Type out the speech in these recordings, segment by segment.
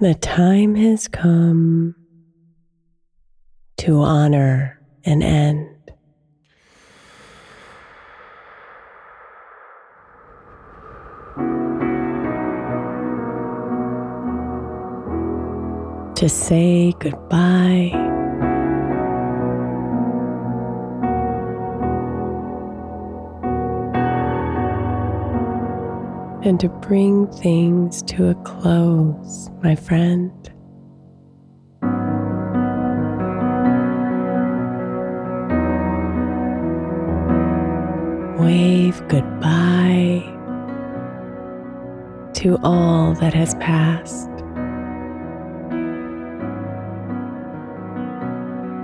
The time has come to honor an end. To say goodbye. And to bring things to a close, my friend. Wave goodbye to all that has passed,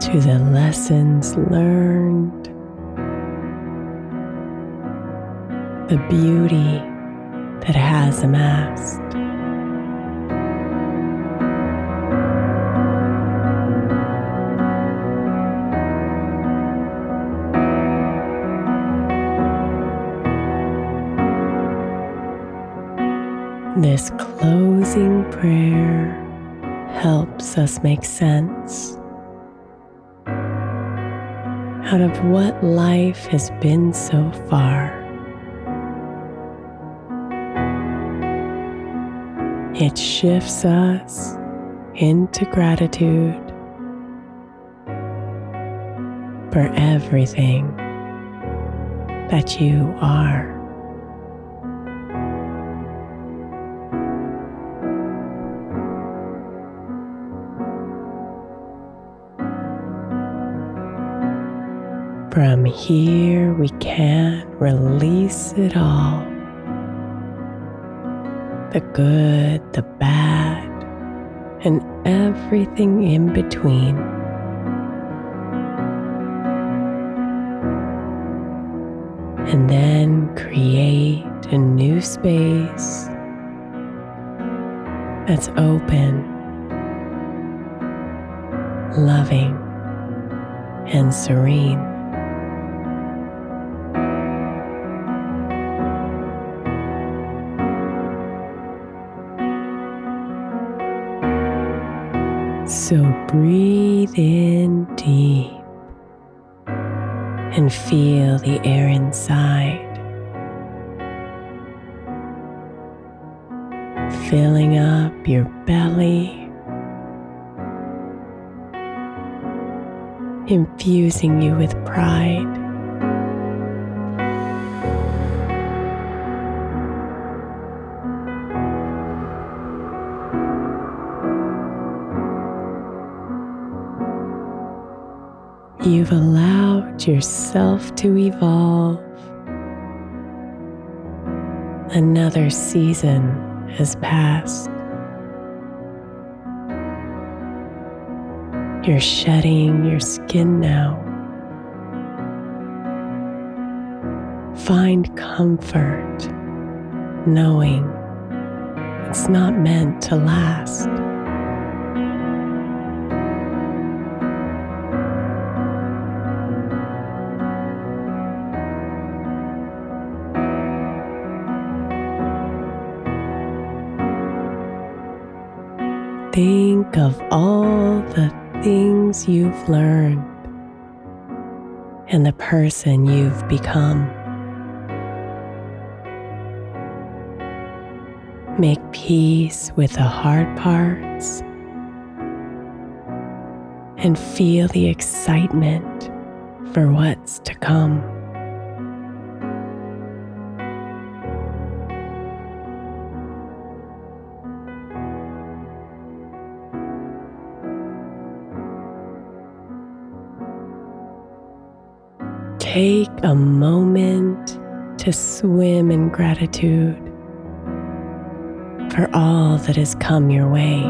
to the lessons learned, the beauty that has amassed. This closing prayer helps us make sense out of what life has been so far. It shifts us into gratitude for everything that you are. From here, we can release it all the good, the bad, and everything in between. And then create a new space that's open, loving, and serene. So breathe in deep and feel the air inside, filling up your belly, infusing you with pride. You've allowed yourself to evolve. Another season has passed. You're shedding your skin now. Find comfort knowing it's not meant to last. Think of all the things you've learned and the person you've become. Make peace with the hard parts and feel the excitement for what's to come. Take a moment to swim in gratitude for all that has come your way.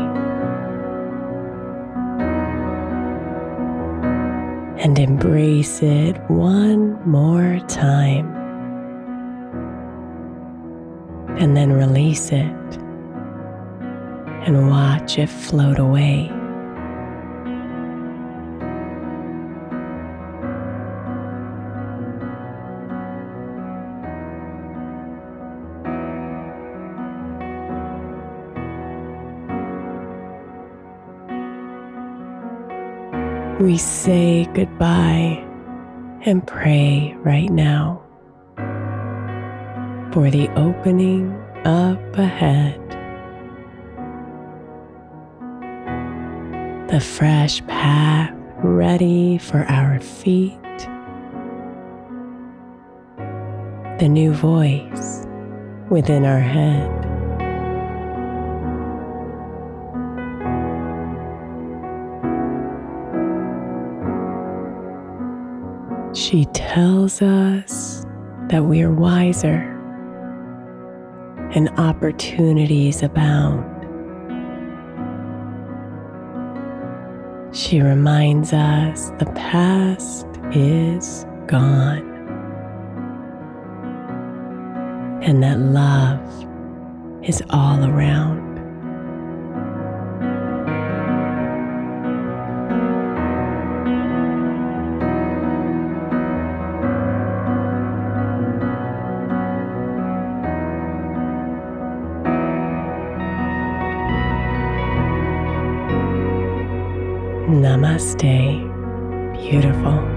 And embrace it one more time. And then release it and watch it float away. We say goodbye and pray right now for the opening up ahead, the fresh path ready for our feet, the new voice within our head. She tells us that we are wiser and opportunities abound. She reminds us the past is gone and that love is all around. Namaste, beautiful.